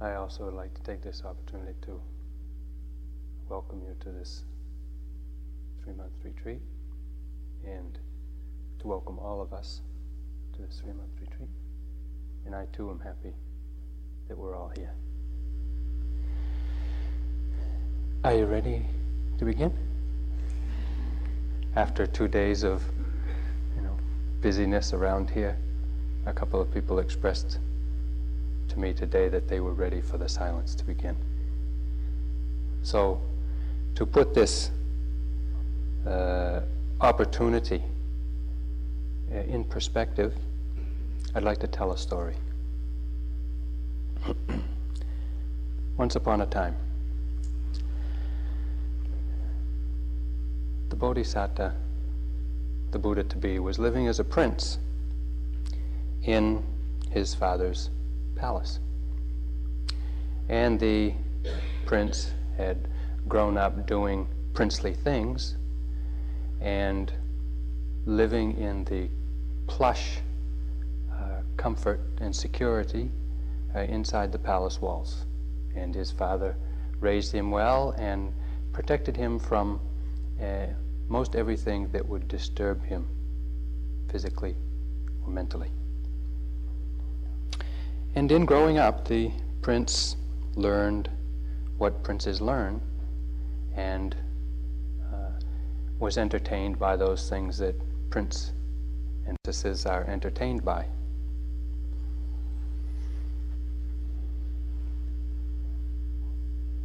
I also would like to take this opportunity to welcome you to this three month retreat and to welcome all of us to this three month retreat. And I too am happy that we're all here. Are you ready to begin? After two days of you know, busyness around here, a couple of people expressed to me today that they were ready for the silence to begin. So, to put this uh, opportunity uh, in perspective, I'd like to tell a story. Once upon a time, the Bodhisattva, the Buddha to be, was living as a prince in his father's palace. And the prince had grown up doing princely things and living in the plush uh, comfort and security uh, inside the palace walls. And his father raised him well and protected him from uh, most everything that would disturb him physically or mentally. And in growing up, the prince learned what princes learn and uh, was entertained by those things that prince and princesses are entertained by.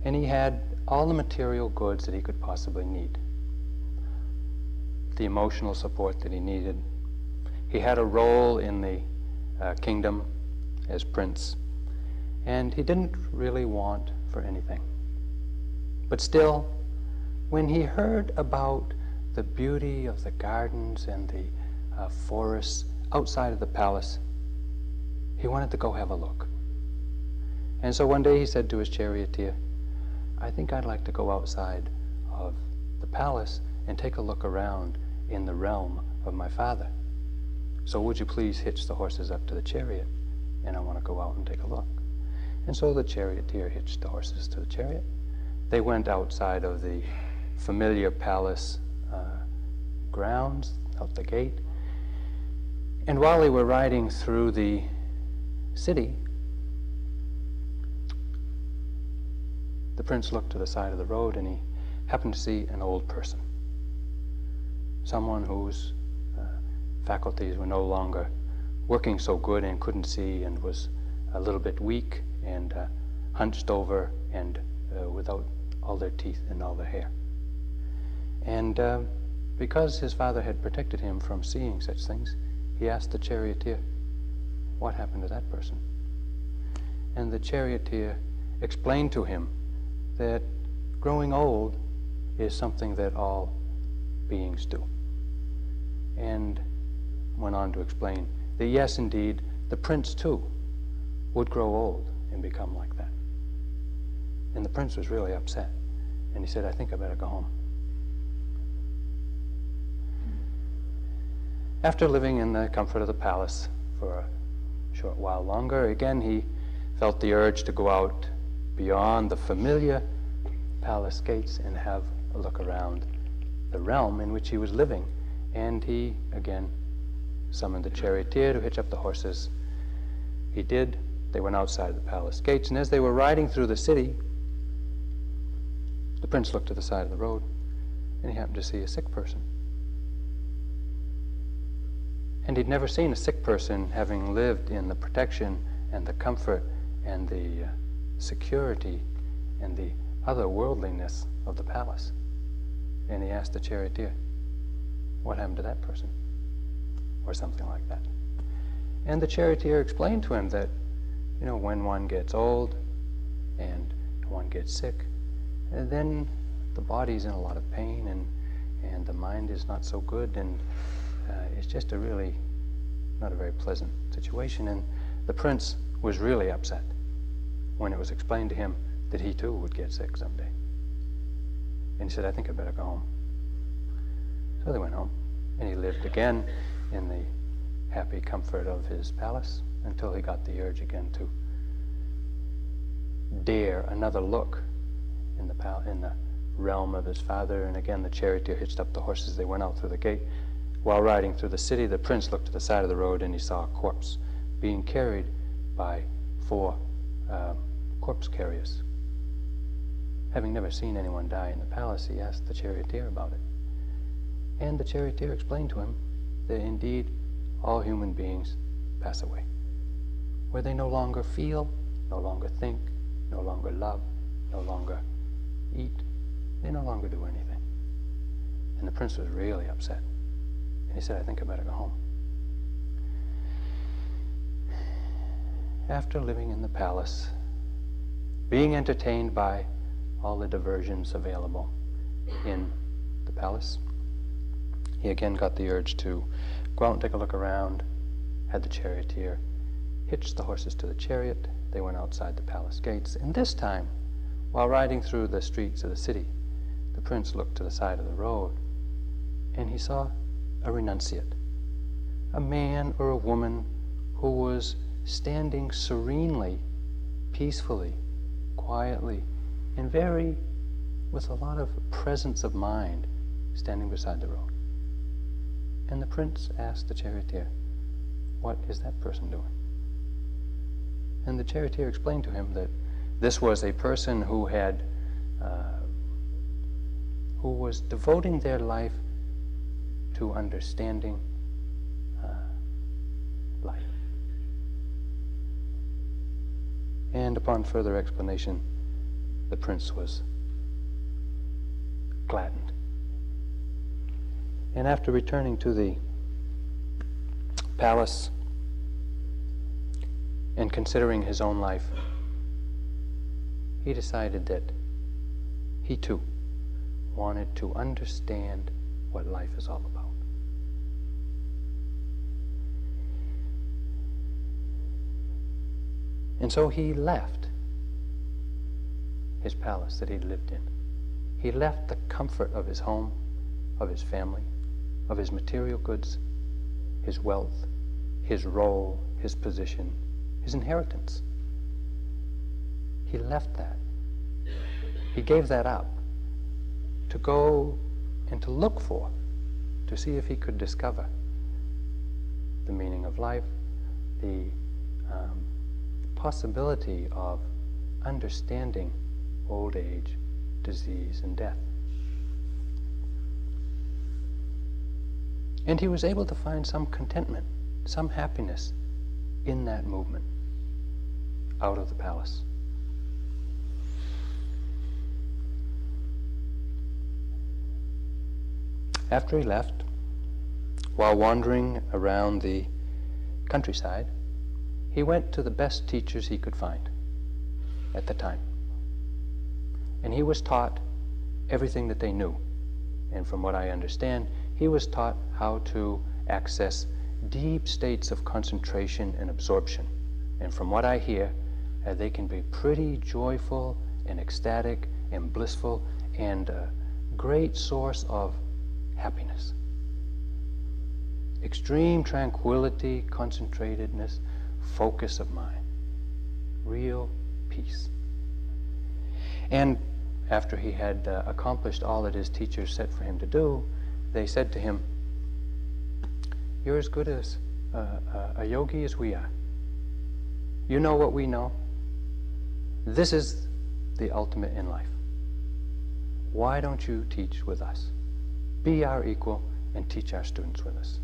And he had all the material goods that he could possibly need the emotional support that he needed. He had a role in the uh, kingdom as prince, and he didn't really want for anything. But still, when he heard about the beauty of the gardens and the uh, forests outside of the palace, he wanted to go have a look. And so one day he said to his charioteer, I think I'd like to go outside of the palace and take a look around in the realm of my father. So would you please hitch the horses up to the chariot? And I want to go out and take a look. And so the charioteer hitched the horses to the chariot. They went outside of the familiar palace uh, grounds, out the gate. And while they were riding through the city, the prince looked to the side of the road and he happened to see an old person. Someone whose uh, faculties were no longer working so good and couldn't see and was a little bit weak and uh, hunched over and uh, without all their teeth and all their hair. And uh, because his father had protected him from seeing such things, he asked the charioteer, What happened to that person? And the charioteer explained to him that growing old is something that all beings do. And went on to explain that yes, indeed, the prince too would grow old and become like that. And the prince was really upset. And he said, I think I better go home. After living in the comfort of the palace for a short while longer, again he felt the urge to go out beyond the familiar palace gates and have a look around the realm in which he was living. And he again summoned the charioteer to hitch up the horses. He did. They went outside the palace gates, and as they were riding through the city, the prince looked to the side of the road, and he happened to see a sick person. And he'd never seen a sick person having lived in the protection and the comfort and the uh, security and the otherworldliness of the palace. And he asked the charioteer, What happened to that person? Or something like that. And the charioteer explained to him that, you know, when one gets old and one gets sick, then the body's in a lot of pain and, and the mind is not so good and uh, it's just a really not a very pleasant situation. And the prince was really upset when it was explained to him that he too would get sick someday. And he said, I think I better go home. So they went home, and he lived again in the happy comfort of his palace until he got the urge again to dare another look in the, pal- in the realm of his father. And again, the charioteer hitched up the horses. They went out through the gate. While riding through the city, the prince looked to the side of the road and he saw a corpse being carried by four um, corpse carriers. Having never seen anyone die in the palace, he asked the charioteer about it. And the charioteer explained to him that indeed all human beings pass away, where they no longer feel, no longer think, no longer love, no longer eat. They no longer do anything. And the prince was really upset. And he said, I think I better go home. After living in the palace, being entertained by all the diversions available in the palace, he again got the urge to go out and take a look around, had the charioteer hitch the horses to the chariot. They went outside the palace gates. And this time, while riding through the streets of the city, the prince looked to the side of the road and he saw a renunciate, a man or a woman who was standing serenely, peacefully, quietly, and very, with a lot of presence of mind, standing beside the road. And the prince asked the charioteer, What is that person doing? And the charioteer explained to him that this was a person who had, uh, who was devoting their life to understanding uh, life. And upon further explanation, the prince was gladdened. And after returning to the palace and considering his own life, he decided that he too wanted to understand what life is all about. And so he left his palace that he'd lived in. He left the comfort of his home, of his family, of his material goods, his wealth, his role, his position, his inheritance. He left that. He gave that up to go and to look for, to see if he could discover the meaning of life, the um, possibility of understanding old age, disease, and death. And he was able to find some contentment, some happiness in that movement out of the palace. After he left, while wandering around the countryside, he went to the best teachers he could find at the time. And he was taught everything that they knew. And from what I understand, he was taught how to access deep states of concentration and absorption. And from what I hear, uh, they can be pretty joyful and ecstatic and blissful and a great source of happiness. Extreme tranquility, concentratedness, focus of mind, real peace. And after he had uh, accomplished all that his teacher set for him to do, they said to him, You're as good as uh, a yogi as we are. You know what we know. This is the ultimate in life. Why don't you teach with us? Be our equal and teach our students with us.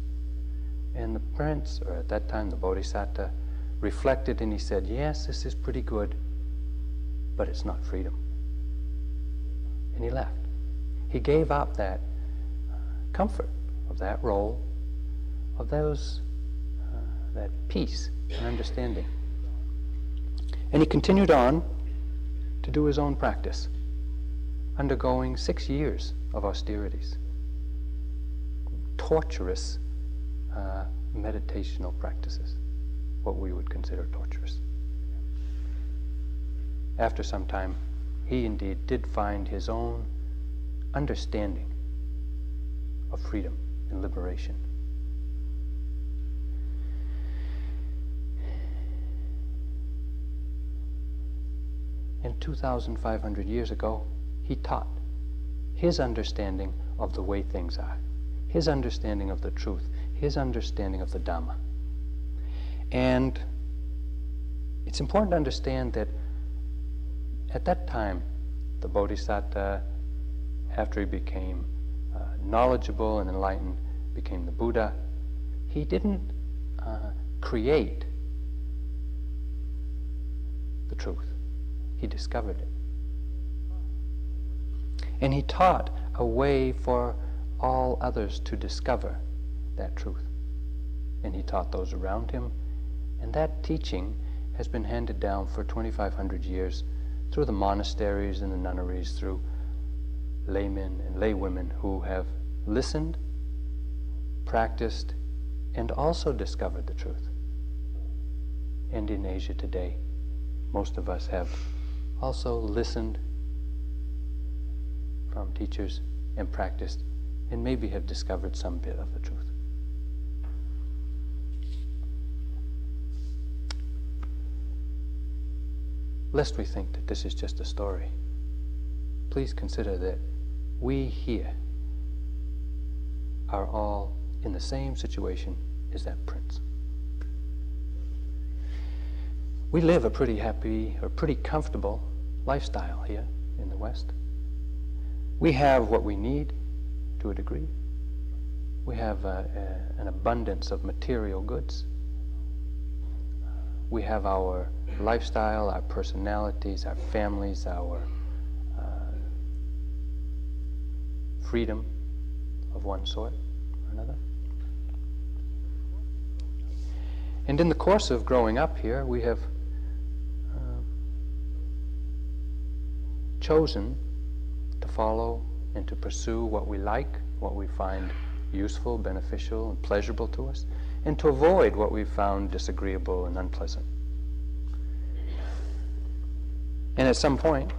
And the prince, or at that time the bodhisattva, reflected and he said, Yes, this is pretty good, but it's not freedom. And he left. He gave up that comfort of that role, of those, uh, that peace and understanding. And he continued on to do his own practice, undergoing six years of austerities, torturous uh, meditational practices what we would consider torturous. After some time, he indeed did find his own understanding of freedom and liberation. And 2,500 years ago, he taught his understanding of the way things are, his understanding of the truth, his understanding of the Dhamma. And it's important to understand that at that time, the Bodhisattva, after he became knowledgeable and enlightened, became the Buddha, he didn't uh, create the truth. He discovered it. And he taught a way for all others to discover that truth. And he taught those around him. And that teaching has been handed down for 2,500 years through the monasteries and the nunneries, through laymen and laywomen who have listened, practiced, and also discovered the truth. And in Asia today, most of us have also listened from teachers and practiced and maybe have discovered some bit of the truth. Lest we think that this is just a story, please consider that we here are all in the same situation as that prince. We live a pretty happy or pretty comfortable lifestyle here in the West. We have what we need to a degree. We have uh, uh, an abundance of material goods. We have our lifestyle, our personalities, our families, our uh, freedom of one sort or another. And in the course of growing up here, we have uh, chosen to follow and to pursue what we like, what we find useful, beneficial, and pleasurable to us, and to avoid what we found disagreeable and unpleasant. And at some point,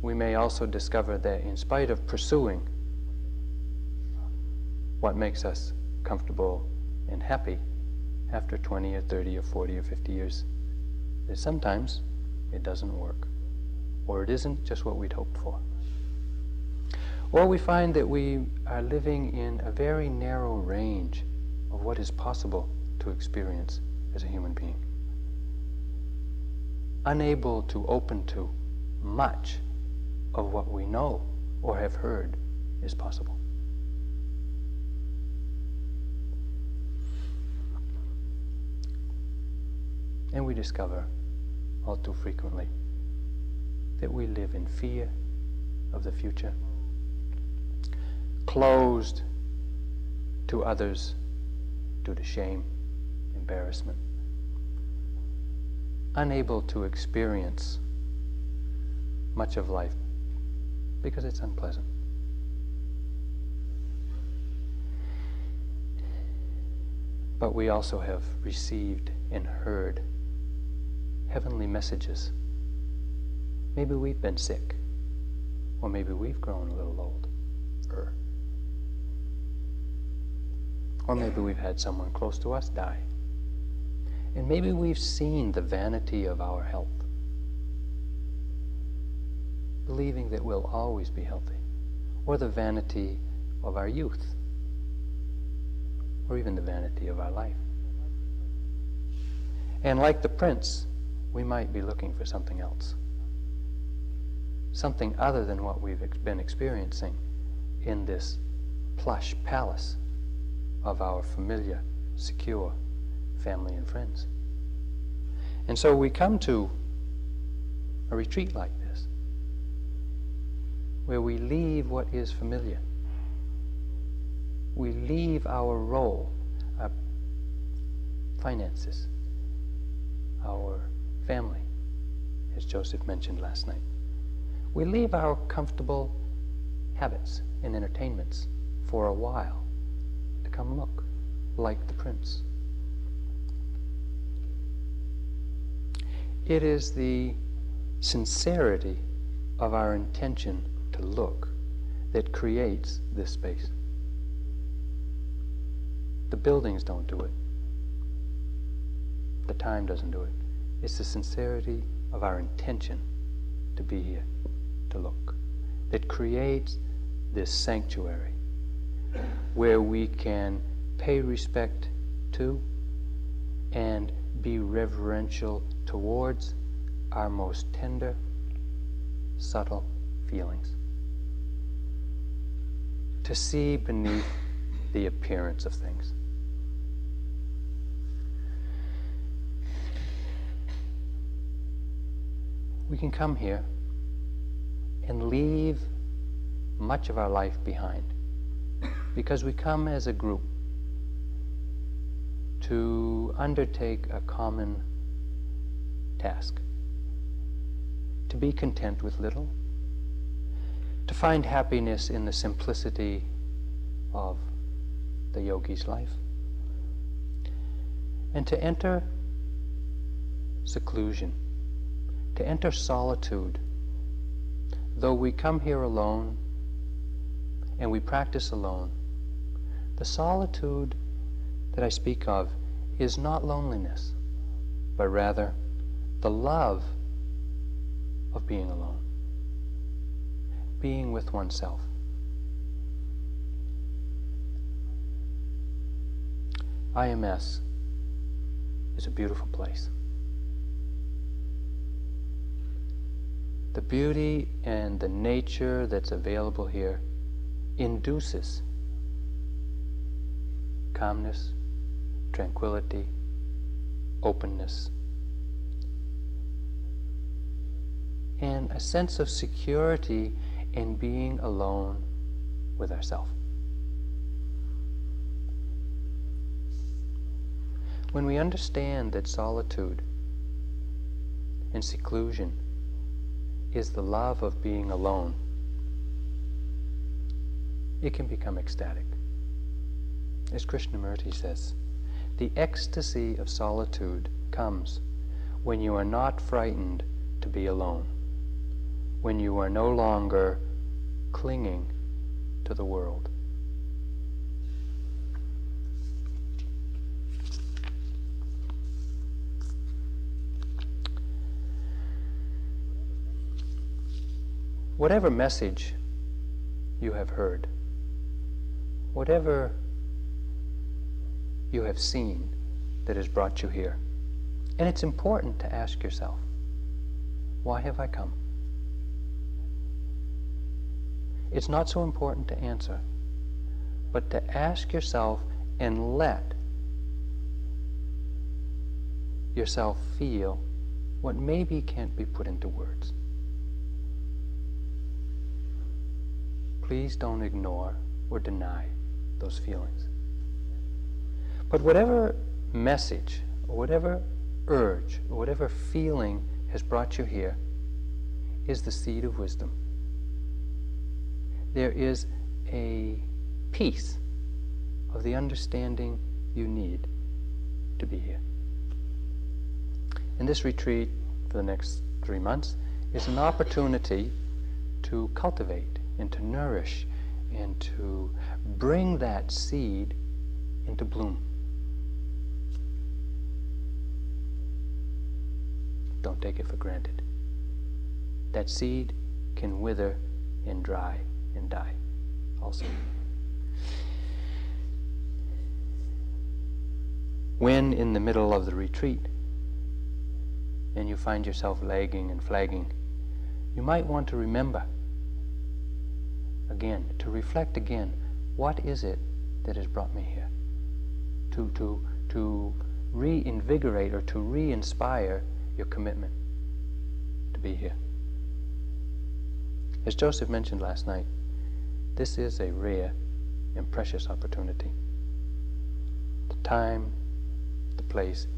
we may also discover that in spite of pursuing what makes us comfortable and happy after 20 or 30 or 40 or 50 years, that sometimes it doesn't work or it isn't just what we'd hoped for. Or we find that we are living in a very narrow range of what is possible to experience as a human being. Unable to open to much of what we know or have heard is possible. And we discover all too frequently that we live in fear of the future, closed to others due to shame, embarrassment, unable to experience much of life because it's unpleasant. But we also have received and heard heavenly messages Maybe we've been sick. Or maybe we've grown a little old. Or, or maybe we've had someone close to us die. And maybe we've seen the vanity of our health, believing that we'll always be healthy, or the vanity of our youth, or even the vanity of our life. And like the prince, we might be looking for something else something other than what we've been experiencing in this plush palace of our familiar, secure family and friends. And so we come to a retreat like where we leave what is familiar. We leave our role, our finances, our family, as Joseph mentioned last night we leave our comfortable habits and entertainments for a while to come look like the prince. It is the sincerity of our intention to look that creates this space. The buildings don't do it. The time doesn't do it. It's the sincerity of our intention to be here, to look, that creates this sanctuary where we can pay respect to and be reverential towards our most tender, subtle feelings. To see beneath the appearance of things. We can come here and leave much of our life behind because we come as a group to undertake a common task to be content with little, to find happiness in the simplicity of the yogi's life, and to enter seclusion, to enter solitude. Though we come here alone and we practice alone, the solitude that I speak of is not loneliness, but rather the love of being alone, being with oneself. IMS is a beautiful place. The beauty and the nature that's available here induces calmness, tranquility, openness, and a sense of security in being alone with ourselves. When we understand that solitude and seclusion is the love of being alone, it can become ecstatic. As Krishnamurti says, the ecstasy of solitude comes when you are not frightened to be alone, when you are no longer clinging to the world. Whatever message you have heard, whatever you have seen that has brought you here. And it's important to ask yourself, why have I come? It's not so important to answer, but to ask yourself and let yourself feel what maybe can't be put into words. Please don't ignore or deny those feelings. But whatever message, or whatever urge, or whatever feeling has brought you here, is the seed of wisdom. There is a piece of the understanding you need to be here. And this retreat for the next three months is an opportunity to cultivate and to nourish and to bring that seed into bloom. Don't take it for granted. That seed can wither and dry and die also. When in the middle of the retreat and you find yourself lagging and flagging, you might want to remember again, to reflect again, what is it that has brought me here? To, to, to reinvigorate or to re-inspire your commitment to be here. As Joseph mentioned last night, this is a rare and precious opportunity. The time, the place,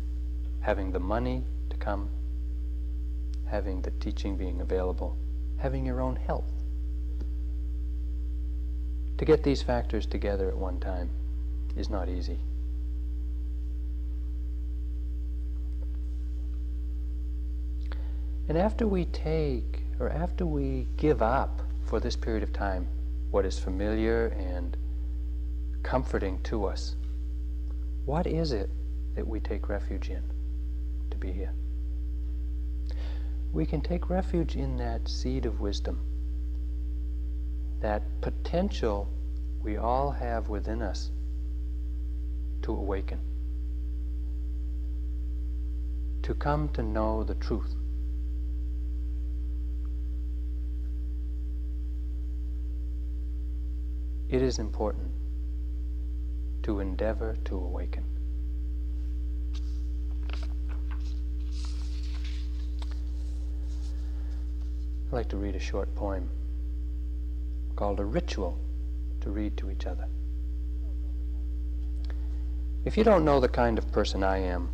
having the money to come, having the teaching being available, having your own health. To get these factors together at one time is not easy. And after we take, or after we give up for this period of time, what is familiar and comforting to us, what is it that we take refuge in to be here? we can take refuge in that seed of wisdom, that potential we all have within us to awaken, to come to know the truth. It is important to endeavor to awaken. I'd like to read a short poem called A Ritual to Read to Each Other. If you don't know the kind of person I am,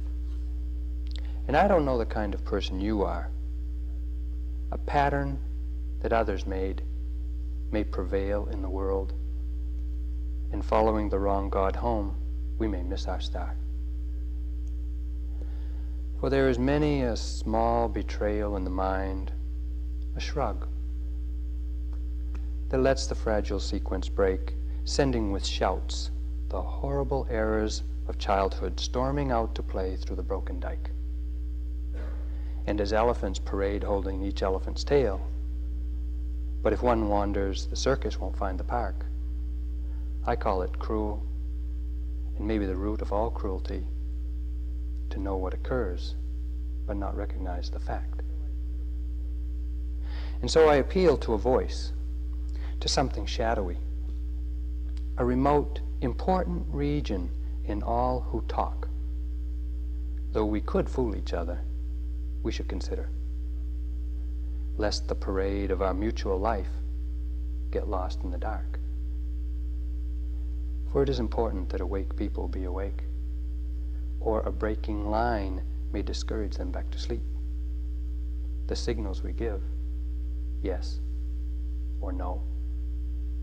and I don't know the kind of person you are, a pattern that others made may prevail in the world. In following the wrong God home, we may miss our star. For there is many a small betrayal in the mind a shrug that lets the fragile sequence break, sending with shouts the horrible errors of childhood storming out to play through the broken dike. And as elephants parade holding each elephant's tail, but if one wanders, the circus won't find the park. I call it cruel, and maybe the root of all cruelty, to know what occurs, but not recognize the fact. And so I appeal to a voice, to something shadowy, a remote, important region in all who talk. Though we could fool each other, we should consider, lest the parade of our mutual life get lost in the dark. For it is important that awake people be awake, or a breaking line may discourage them back to sleep. The signals we give yes, or no,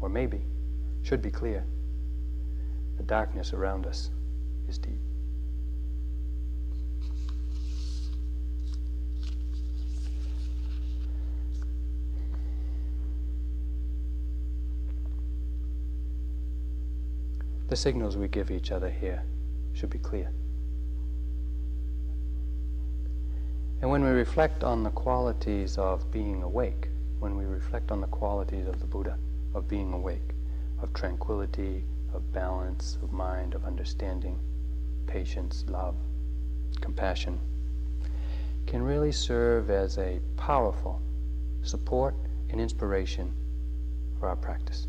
or maybe, should be clear. The darkness around us is deep. The signals we give each other here should be clear. And when we reflect on the qualities of being awake, when we reflect on the qualities of the Buddha, of being awake, of tranquility, of balance, of mind, of understanding, patience, love, compassion, can really serve as a powerful support and inspiration for our practice.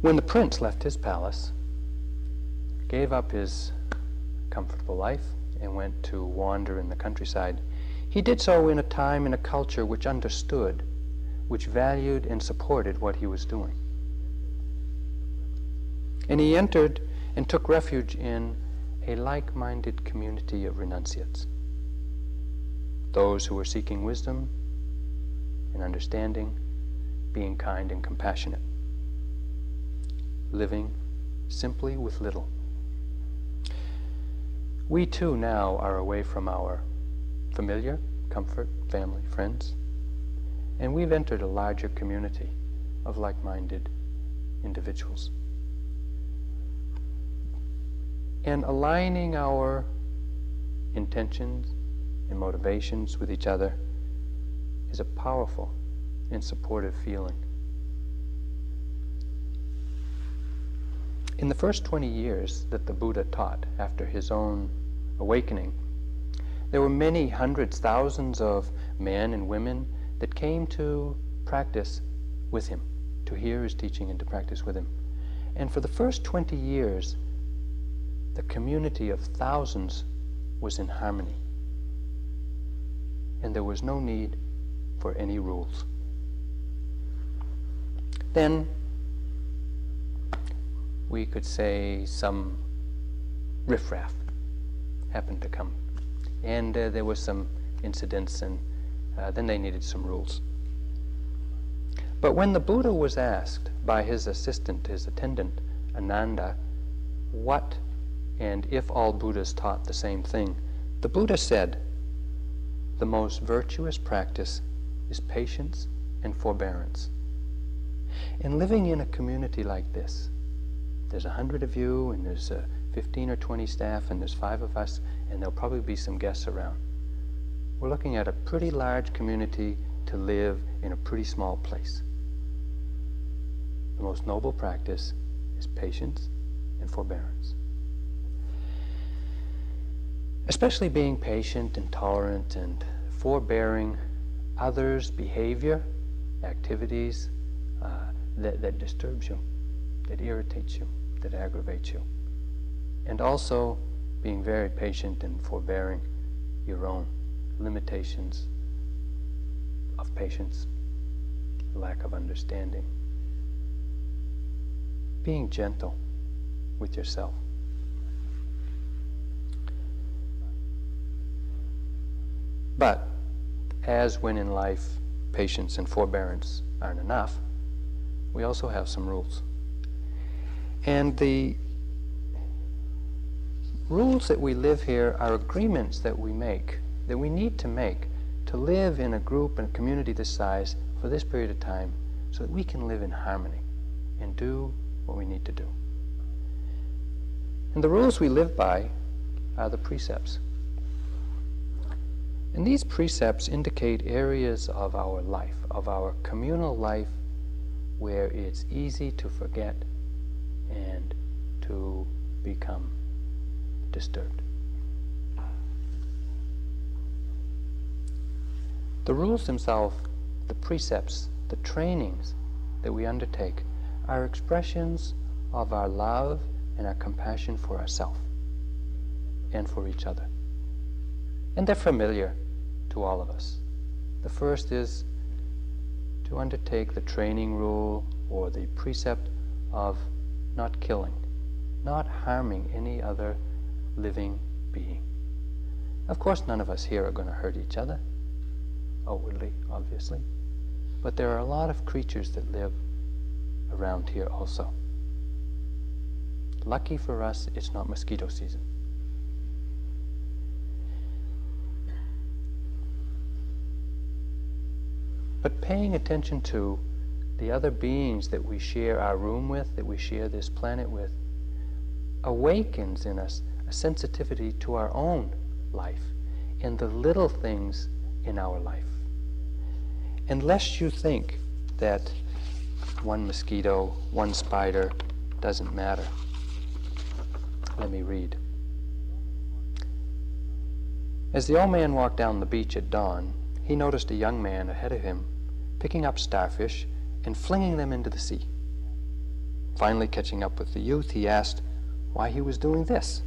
When the prince left his palace, gave up his comfortable life, and went to wander in the countryside, he did so in a time and a culture which understood, which valued and supported what he was doing. And he entered and took refuge in a like minded community of renunciates. Those who were seeking wisdom and understanding, being kind and compassionate, living simply with little. We too now are away from our familiar, comfort, family, friends, and we've entered a larger community of like-minded individuals. And aligning our intentions and motivations with each other is a powerful and supportive feeling. In the first 20 years that the Buddha taught after his own awakening, there were many hundreds, thousands of men and women that came to practice with him, to hear his teaching and to practice with him. And for the first 20 years, the community of thousands was in harmony. And there was no need for any rules. Then we could say some riffraff happened to come. And uh, there were some incidents, and uh, then they needed some rules. But when the Buddha was asked by his assistant, his attendant, Ananda, what and if all Buddhas taught the same thing, the Buddha said, the most virtuous practice is patience and forbearance. And living in a community like this, there's a hundred of you, and there's uh, 15 or 20 staff, and there's five of us, and there'll probably be some guests around. We're looking at a pretty large community to live in a pretty small place. The most noble practice is patience and forbearance. Especially being patient and tolerant and forbearing others' behavior, activities uh, that, that disturbs you, that irritates you, that aggravates you. And also being very patient and forbearing your own limitations of patience, lack of understanding. Being gentle with yourself. But as when in life patience and forbearance aren't enough, we also have some rules. And the rules that we live here are agreements that we make, that we need to make to live in a group and a community this size for this period of time so that we can live in harmony and do what we need to do. And the rules we live by are the precepts. And these precepts indicate areas of our life, of our communal life, where it's easy to forget and to become disturbed. The rules themselves, the precepts, the trainings that we undertake are expressions of our love and our compassion for ourselves and for each other. And they're familiar to all of us. The first is to undertake the training rule or the precept of not killing, not harming any other living being. Of course, none of us here are going to hurt each other, outwardly, obviously, but there are a lot of creatures that live around here also. Lucky for us, it's not mosquito season. But paying attention to the other beings that we share our room with, that we share this planet with, awakens in us a sensitivity to our own life and the little things in our life. And lest you think that one mosquito, one spider doesn't matter. Let me read. As the old man walked down the beach at dawn, he noticed a young man ahead of him picking up starfish and flinging them into the sea. Finally, catching up with the youth, he asked why he was doing this.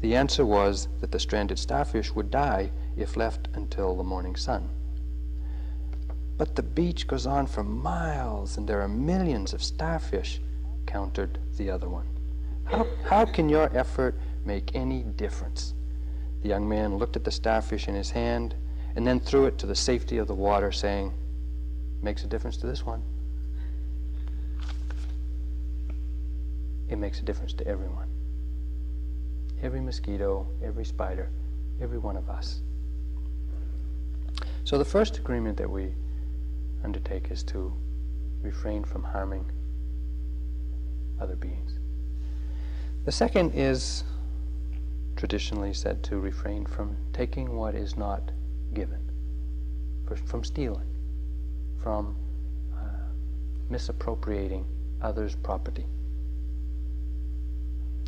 The answer was that the stranded starfish would die if left until the morning sun. But the beach goes on for miles, and there are millions of starfish, countered the other one. How, how can your effort make any difference? The young man looked at the starfish in his hand and then threw it to the safety of the water, saying, Makes a difference to this one. It makes a difference to everyone. Every mosquito, every spider, every one of us. So the first agreement that we undertake is to refrain from harming other beings. The second is traditionally said to refrain from taking what is not given, from stealing, from uh, misappropriating others' property.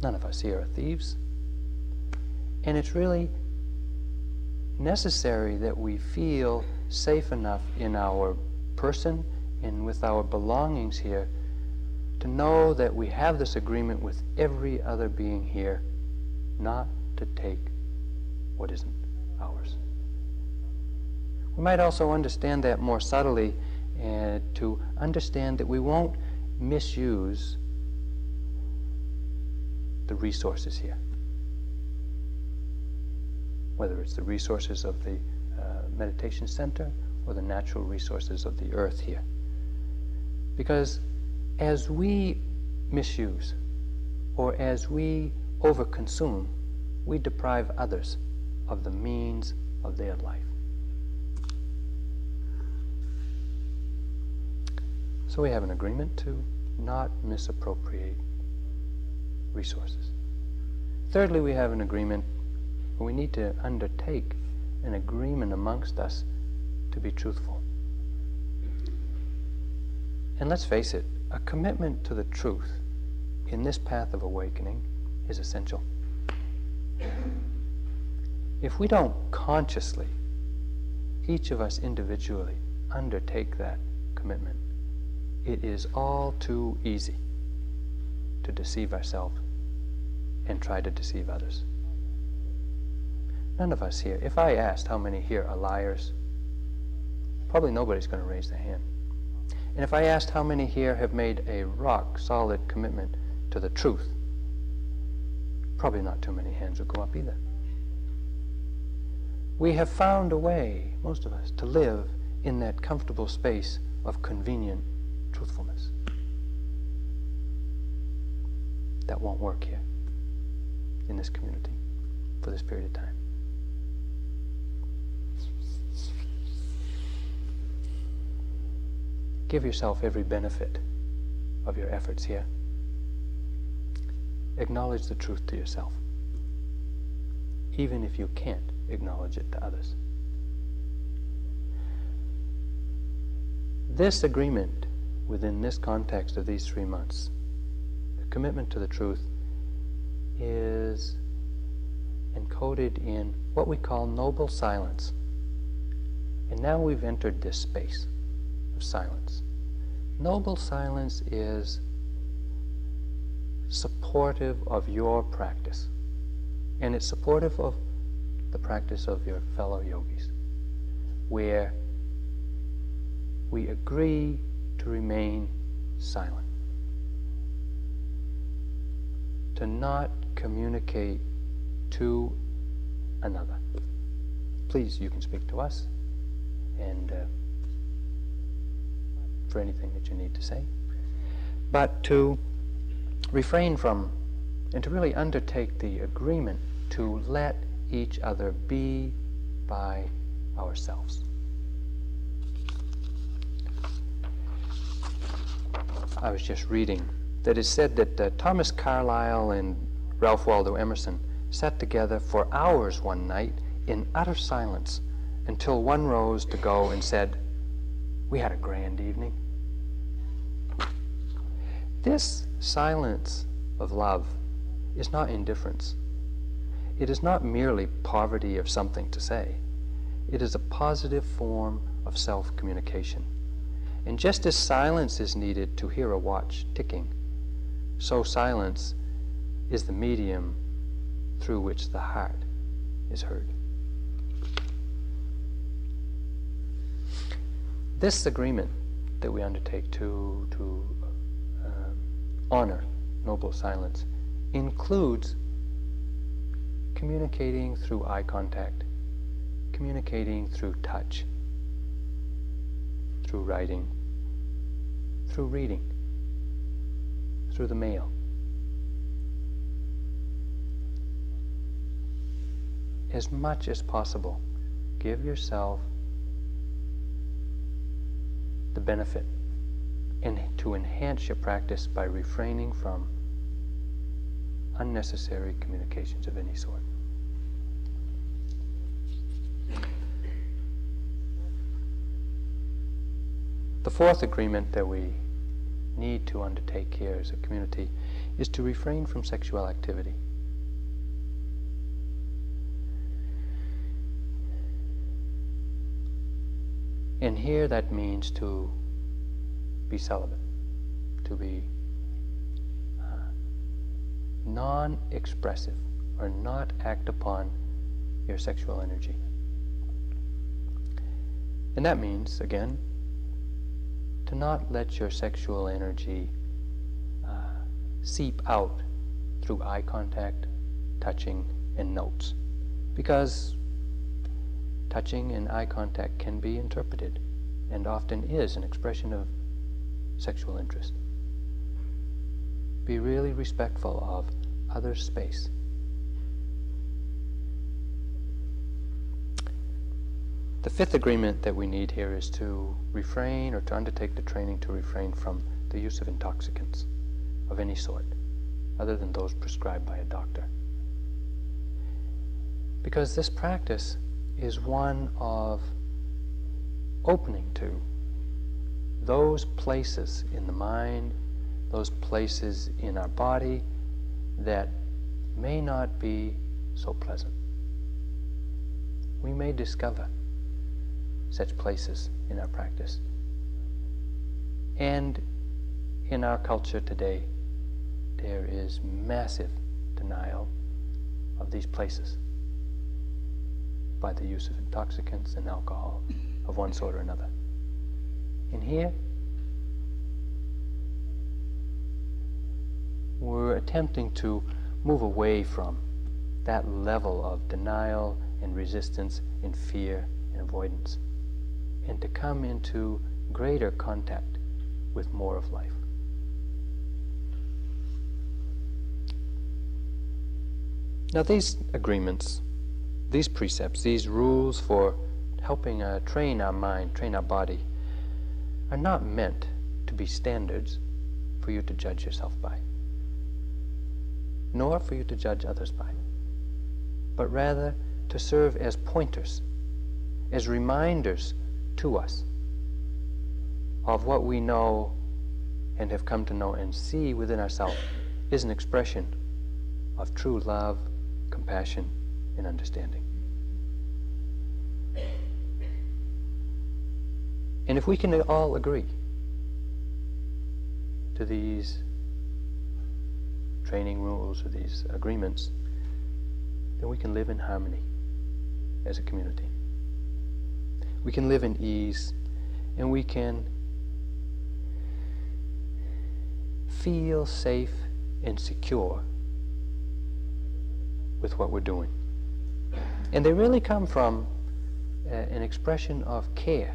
None of us here are thieves. And it's really necessary that we feel safe enough in our person and with our belongings here to know that we have this agreement with every other being here not to take what isn't ours. We might also understand that more subtly and to understand that we won't misuse the resources here. Whether it's the resources of the uh, meditation center or the natural resources of the earth here. Because as we misuse or as we overconsume, we deprive others of the means of their life. So we have an agreement to not misappropriate resources. Thirdly, we have an agreement we need to undertake an agreement amongst us to be truthful. And let's face it, a commitment to the truth in this path of awakening is essential. If we don't consciously, each of us individually, undertake that commitment, it is all too easy to deceive ourselves and try to deceive others. None of us here, if I asked how many here are liars, probably nobody's going to raise their hand. And if I asked how many here have made a rock solid commitment to the truth, probably not too many hands would go up either. We have found a way, most of us, to live in that comfortable space of convenient That won't work here in this community for this period of time. Give yourself every benefit of your efforts here. Acknowledge the truth to yourself, even if you can't acknowledge it to others. This agreement within this context of these three months, commitment to the truth, is encoded in what we call noble silence. And now we've entered this space of silence. Noble silence is supportive of your practice, and it's supportive of the practice of your fellow yogis, where we agree to remain silent, to not communicate to another. Please, you can speak to us, and uh, for anything that you need to say, but to refrain from and to really undertake the agreement to let each other be by ourselves. I was just reading that it said that uh, Thomas Carlyle and Ralph Waldo Emerson sat together for hours one night in utter silence until one rose to go and said, we had a grand evening. This silence of love is not indifference. It is not merely poverty of something to say. It is a positive form of self communication. And just as silence is needed to hear a watch ticking, so silence is the medium through which the heart is heard. This agreement that we undertake to, to uh, honor noble silence includes communicating through eye contact, communicating through touch, through writing, through reading, through the mail. As much as possible, give yourself the benefit and to enhance your practice by refraining from unnecessary communications of any sort. The fourth agreement that we need to undertake here as a community is to refrain from sexual activity. And here that means to be celibate, to be uh, non expressive or not act upon your sexual energy. And that means, again, to not let your sexual energy uh, seep out through eye contact, touching, and notes. Because touching and eye contact can be interpreted and often is an expression of sexual interest. Be really respectful of other space. The fifth agreement that we need here is to refrain or to undertake the training to refrain from the use of intoxicants of any sort. other than those prescribed by a doctor. Because this practice is one of opening to those places in the mind, those places in our body that may not be so pleasant. We may discover such places in our practice. And in our culture today, there is massive denial of these places by the use of intoxicants and alcohol of one sort or another. And here, we're attempting to move away from that level of denial and resistance and fear and avoidance and to come into greater contact with more of life. Now, these agreements, these precepts, these rules for helping uh, train our mind, train our body, are not meant to be standards for you to judge yourself by, nor for you to judge others by, but rather to serve as pointers, as reminders to us of what we know and have come to know and see within ourselves is an expression of true love, compassion, and understanding. And if we can all agree to these training rules or these agreements, then we can live in harmony as a community. We can live in ease and we can feel safe and secure with what we're doing. And they really come from uh, an expression of care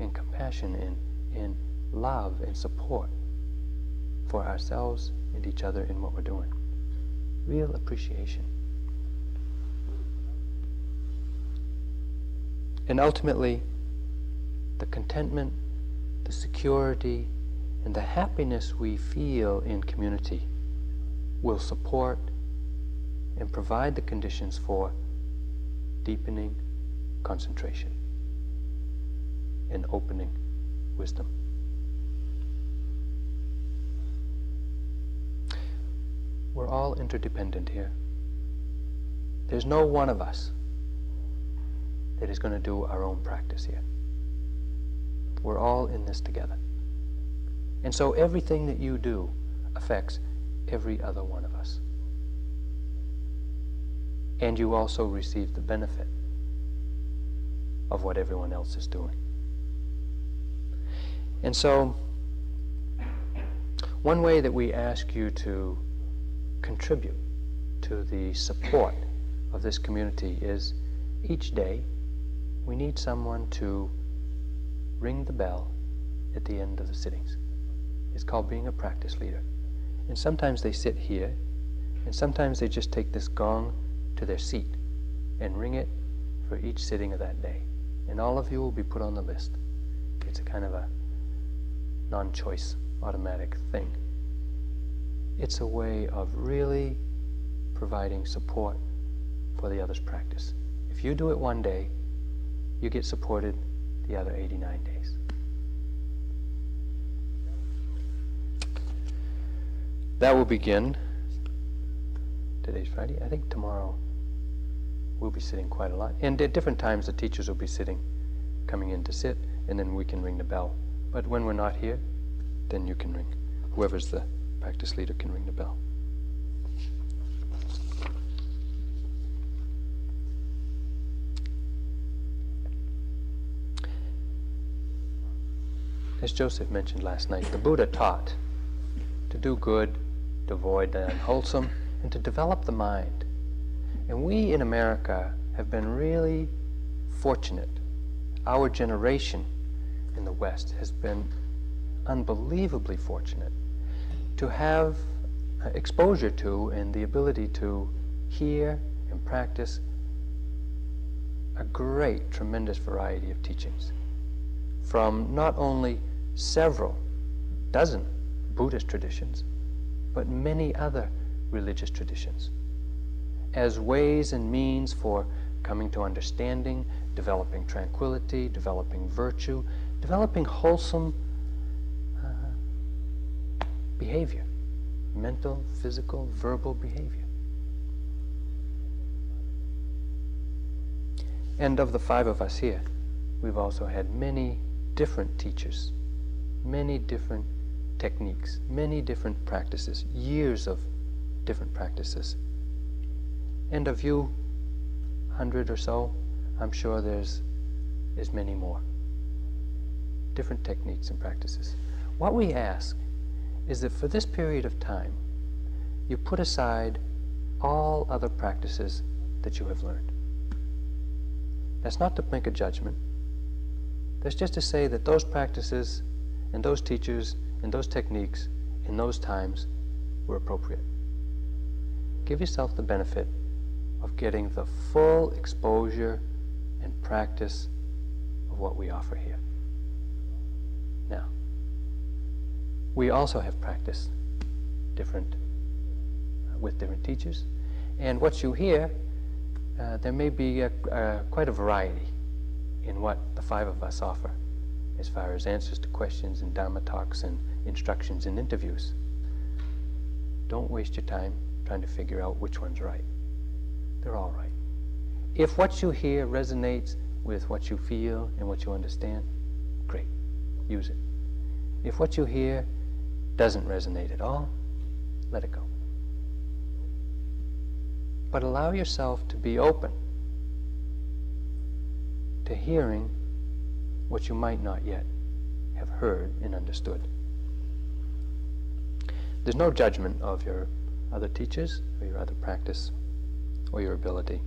and compassion and, and love and support for ourselves and each other in what we're doing. Real appreciation. And ultimately, the contentment, the security, and the happiness we feel in community will support and provide the conditions for deepening concentration and opening wisdom. We're all interdependent here. There's no one of us that is going to do our own practice here. We're all in this together. And so everything that you do affects every other one of us. And you also receive the benefit of what everyone else is doing. And so, one way that we ask you to contribute to the support of this community is each day we need someone to ring the bell at the end of the sittings. It's called being a practice leader. And sometimes they sit here, and sometimes they just take this gong to their seat and ring it for each sitting of that day. And all of you will be put on the list. It's a kind of a non choice automatic thing. It's a way of really providing support for the other's practice. If you do it one day, you get supported the other 89 days. That will begin. Today's Friday. I think tomorrow we'll be sitting quite a lot. And at different times, the teachers will be sitting, coming in to sit, and then we can ring the bell. But when we're not here, then you can ring. Whoever's the practice leader can ring the bell. As Joseph mentioned last night, the Buddha taught to do good, to avoid the unwholesome, and to develop the mind. And we in America have been really fortunate. Our generation in the West has been unbelievably fortunate to have uh, exposure to and the ability to hear and practice a great, tremendous variety of teachings from not only several dozen Buddhist traditions, but many other religious traditions as ways and means for coming to understanding, developing tranquility, developing virtue, developing wholesome uh, behavior, mental, physical, verbal behavior. And of the five of us here, we've also had many different teachers, many different techniques, many different practices, years of different practices. And of you, hundred or so, I'm sure there's as many more. Different techniques and practices. What we ask is that for this period of time, you put aside all other practices that you have learned. That's not to make a judgment. That's just to say that those practices and those teachers and those techniques in those times were appropriate. Give yourself the benefit of getting the full exposure and practice of what we offer here. Now, we also have practice different uh, with different teachers, and what you hear uh, there may be a, uh, quite a variety in what the five of us offer as far as answers to questions and Dharma talks and instructions and interviews. Don't waste your time trying to figure out which one's right. They're all right. If what you hear resonates with what you feel and what you understand, great, use it. If what you hear doesn't resonate at all, let it go. But allow yourself to be open to hearing what you might not yet have heard and understood. There's no judgment of your other teachers or your other practice or your ability.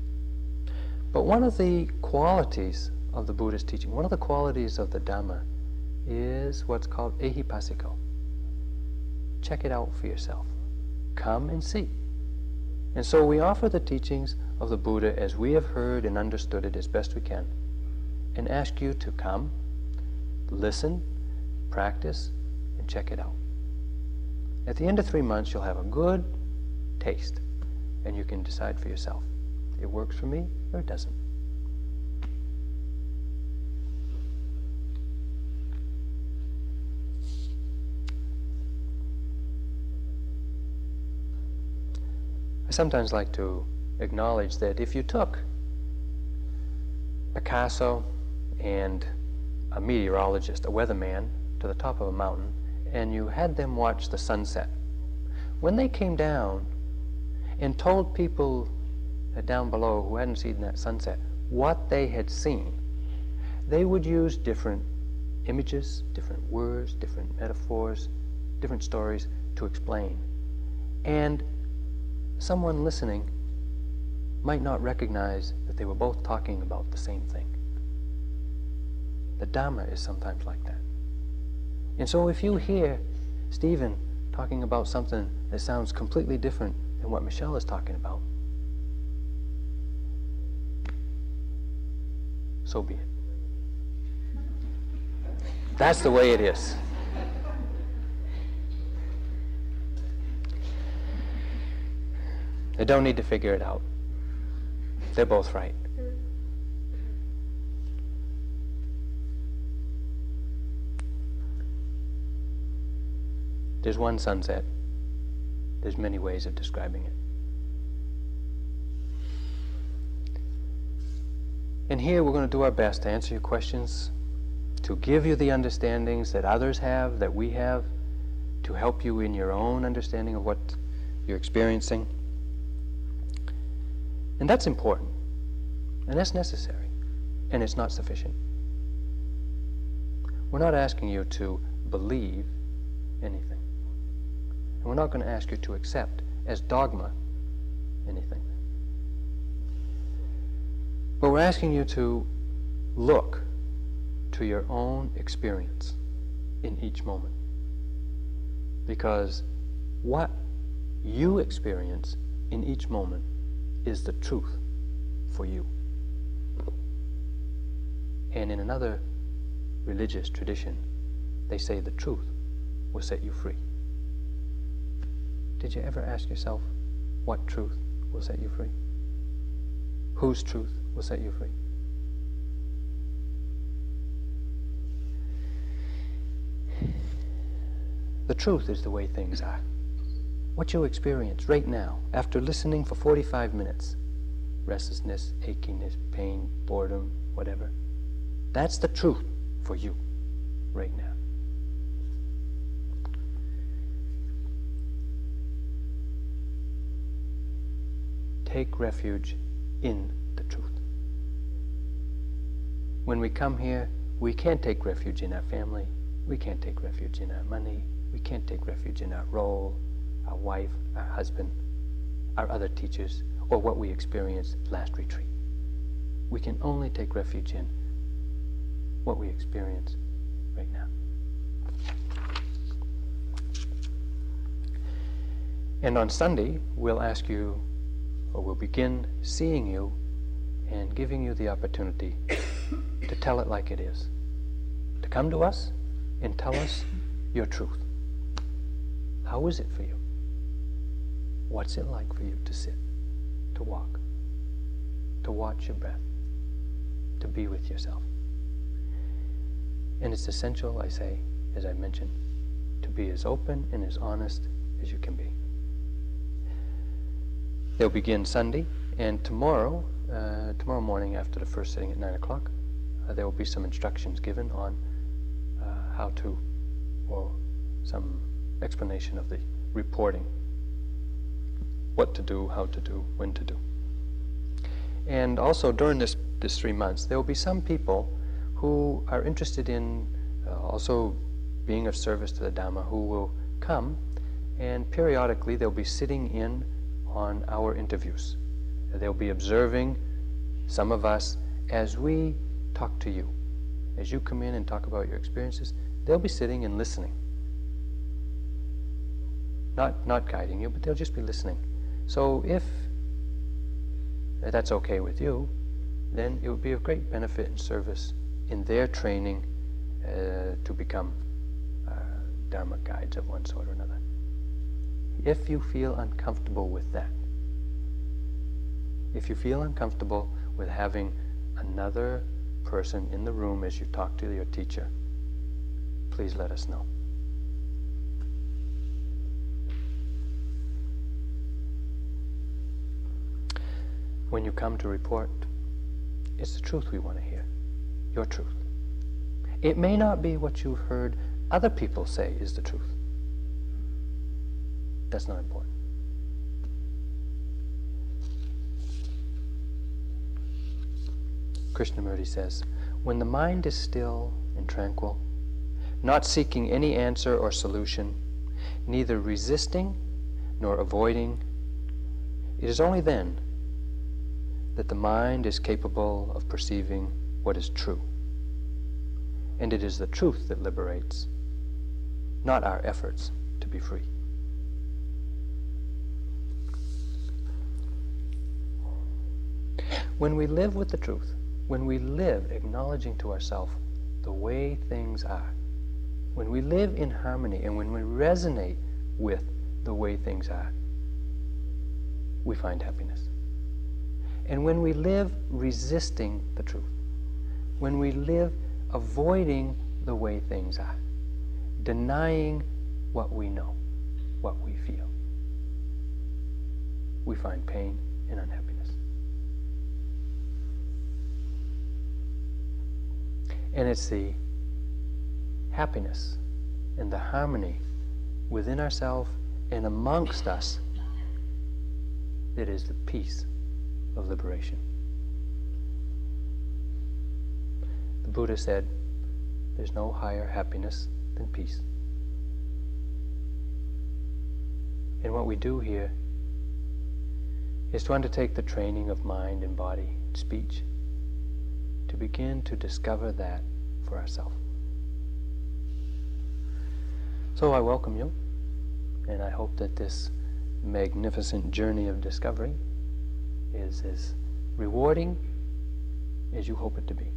But one of the qualities of the Buddha's teaching, one of the qualities of the Dhamma, is what's called ehipassiko. Check it out for yourself. Come and see. And so we offer the teachings of the Buddha as we have heard and understood it as best we can, and ask you to come, listen, practice, and check it out. At the end of three months, you'll have a good taste, and you can decide for yourself. It works for me or it doesn't. I sometimes like to acknowledge that if you took Picasso and a meteorologist, a weatherman, to the top of a mountain, and you had them watch the sunset, when they came down and told people down below who hadn't seen that sunset what they had seen, they would use different images, different words, different metaphors, different stories to explain. And someone listening might not recognize that they were both talking about the same thing. The Dhamma is sometimes like that. And so if you hear Stephen talking about something that sounds completely different than what Michelle is talking about, so be it. That's the way it is. They don't need to figure it out. They're both right. There's one sunset. There's many ways of describing it. And here we're going to do our best to answer your questions, to give you the understandings that others have, that we have, to help you in your own understanding of what you're experiencing. And that's important. And that's necessary. And it's not sufficient. We're not asking you to believe anything. And we're not going to ask you to accept as dogma anything. But we're asking you to look to your own experience in each moment. Because what you experience in each moment is the truth for you. And in another religious tradition, they say the truth will set you free. Did you ever ask yourself What truth will set you free? Whose truth will set you free? The truth is the way things are. What you experience right now, after listening for 45 minutes, restlessness, achiness, pain, boredom, whatever, that's the truth for you right now. Take refuge in the truth. When we come here, we can't take refuge in our family. We can't take refuge in our money. We can't take refuge in our role, our wife, our husband, our other teachers, or what we experienced last retreat. We can only take refuge in what we experience right now. And on Sunday, we'll ask you, or we'll begin seeing you and giving you the opportunity to tell it like it is. To come to us and tell us your truth. How is it for you? What's it like for you to sit, to walk, to watch your breath, to be with yourself? And it's essential, I say, as I mentioned, to be as open and as honest as you can be. They'll begin Sunday, and tomorrow, uh, tomorrow morning after the first sitting at 9 o'clock, uh, there will be some instructions given on uh, how to, or some explanation of the reporting. What to do, how to do, when to do. And also during this, this three months, there will be some people who are interested in uh, also being of service to the Dhamma who will come and periodically they'll be sitting in on our interviews. They'll be observing some of us as we talk to you. As you come in and talk about your experiences, they'll be sitting and listening. Not, not guiding you, but they'll just be listening. So if that's okay with you, then it would be of great benefit and service in their training uh, to become uh, Dharma guides of one sort or another. If you feel uncomfortable with that, if you feel uncomfortable with having another person in the room as you talk to your teacher, please let us know. When you come to report, it's the truth we want to hear your truth. It may not be what you've heard other people say is the truth. That's not important. Krishnamurti says, when the mind is still and tranquil, not seeking any answer or solution, neither resisting nor avoiding, it is only then that the mind is capable of perceiving what is true. And it is the truth that liberates, not our efforts to be free. When we live with the truth, when we live acknowledging to ourselves the way things are, when we live in harmony and when we resonate with the way things are, we find happiness. And when we live resisting the truth, when we live avoiding the way things are, denying what we know, what we feel. We find pain and unhappiness. And it's the happiness and the harmony within ourselves and amongst us that is the peace of liberation. The Buddha said, there's no higher happiness than peace. And what we do here is to undertake the training of mind and body, speech, to begin to discover that for ourselves. So I welcome you, and I hope that this magnificent journey of discovery is as rewarding as you hope it to be.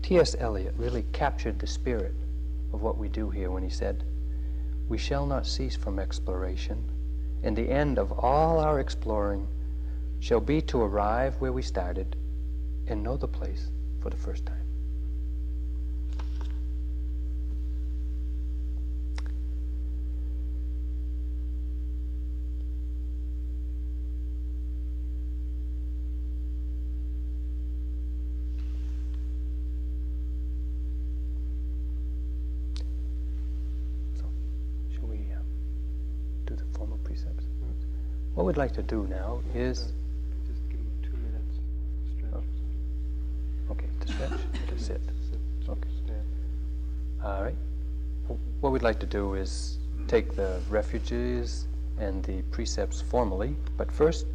T.S. Eliot really captured the spirit of what we do here when he said, We shall not cease from exploration and the end of all our exploring shall be to arrive where we started and know the place for the first time. So, shall we uh? What we'd like to do now is Just give them two minutes stretch. okay to stretch, to sit. Okay. All right. What we'd like to do is take the refuges and the precepts formally, but first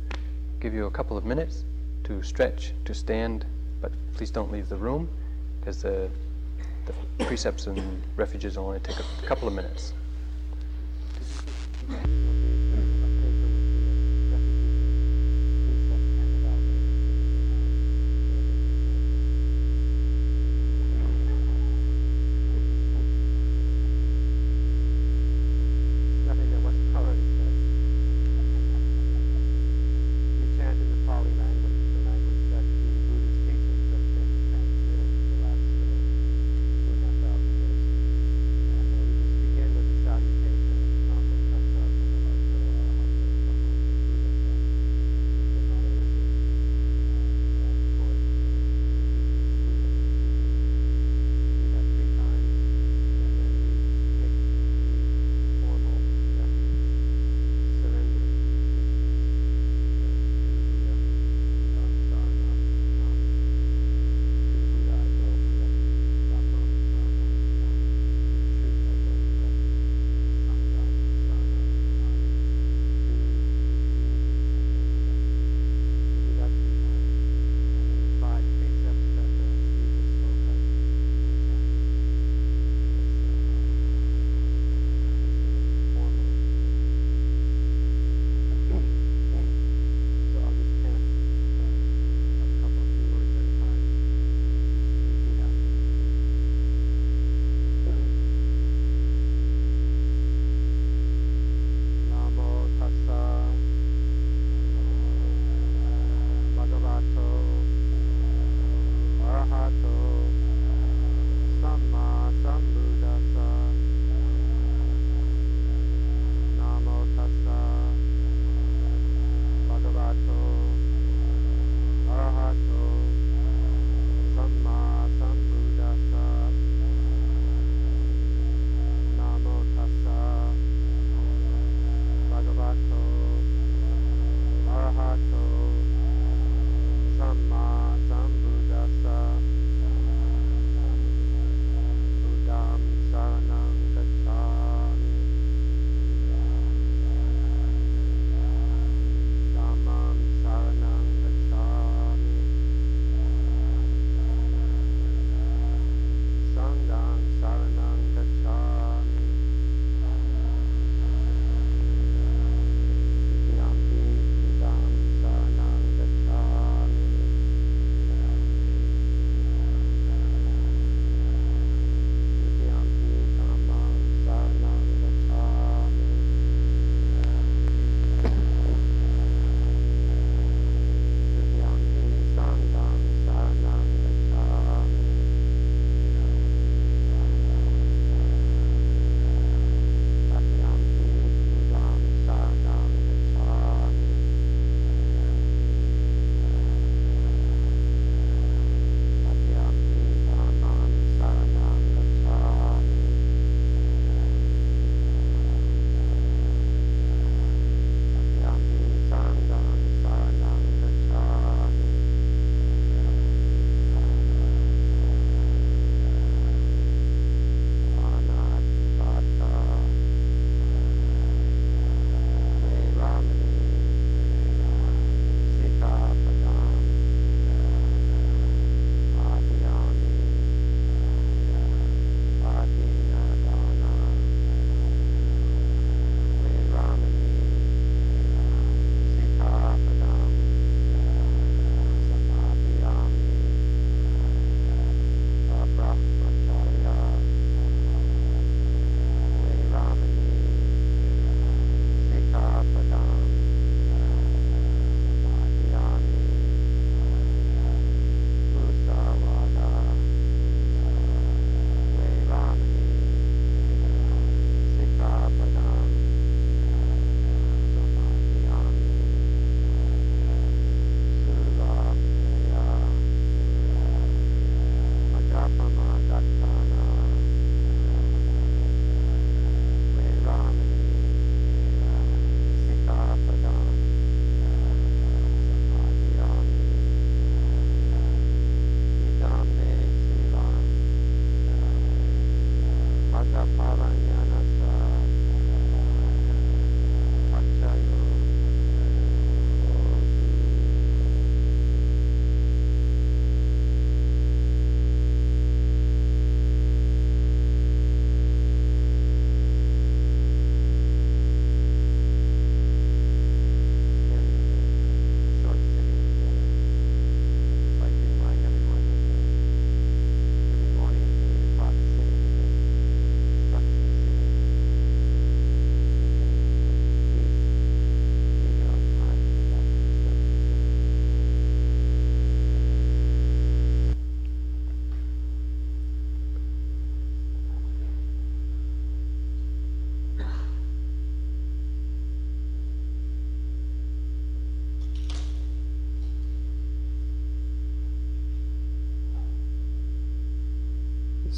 give you a couple of minutes to stretch, to stand, but please don't leave the room because the, the precepts and refuges will only take a couple of minutes.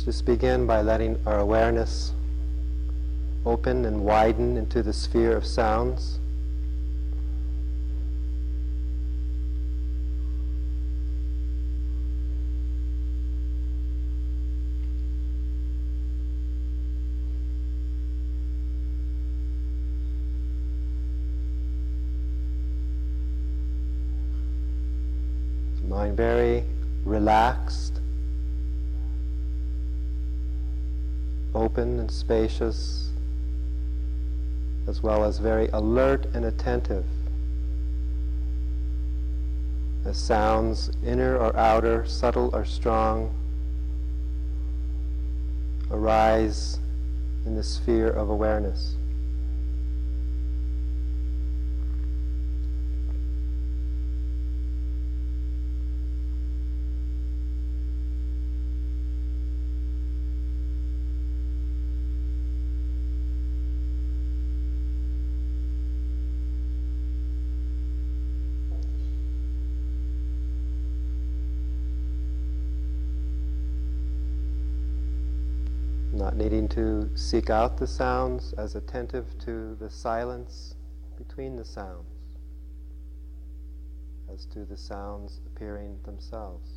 Just begin by letting our awareness open and widen into the sphere of sounds. Mind very relaxed, open and spacious, as well as very alert and attentive. As sounds, inner or outer, subtle or strong, arise in the sphere of awareness. Needing to seek out the sounds, as attentive to the silence between the sounds, as to the sounds appearing themselves.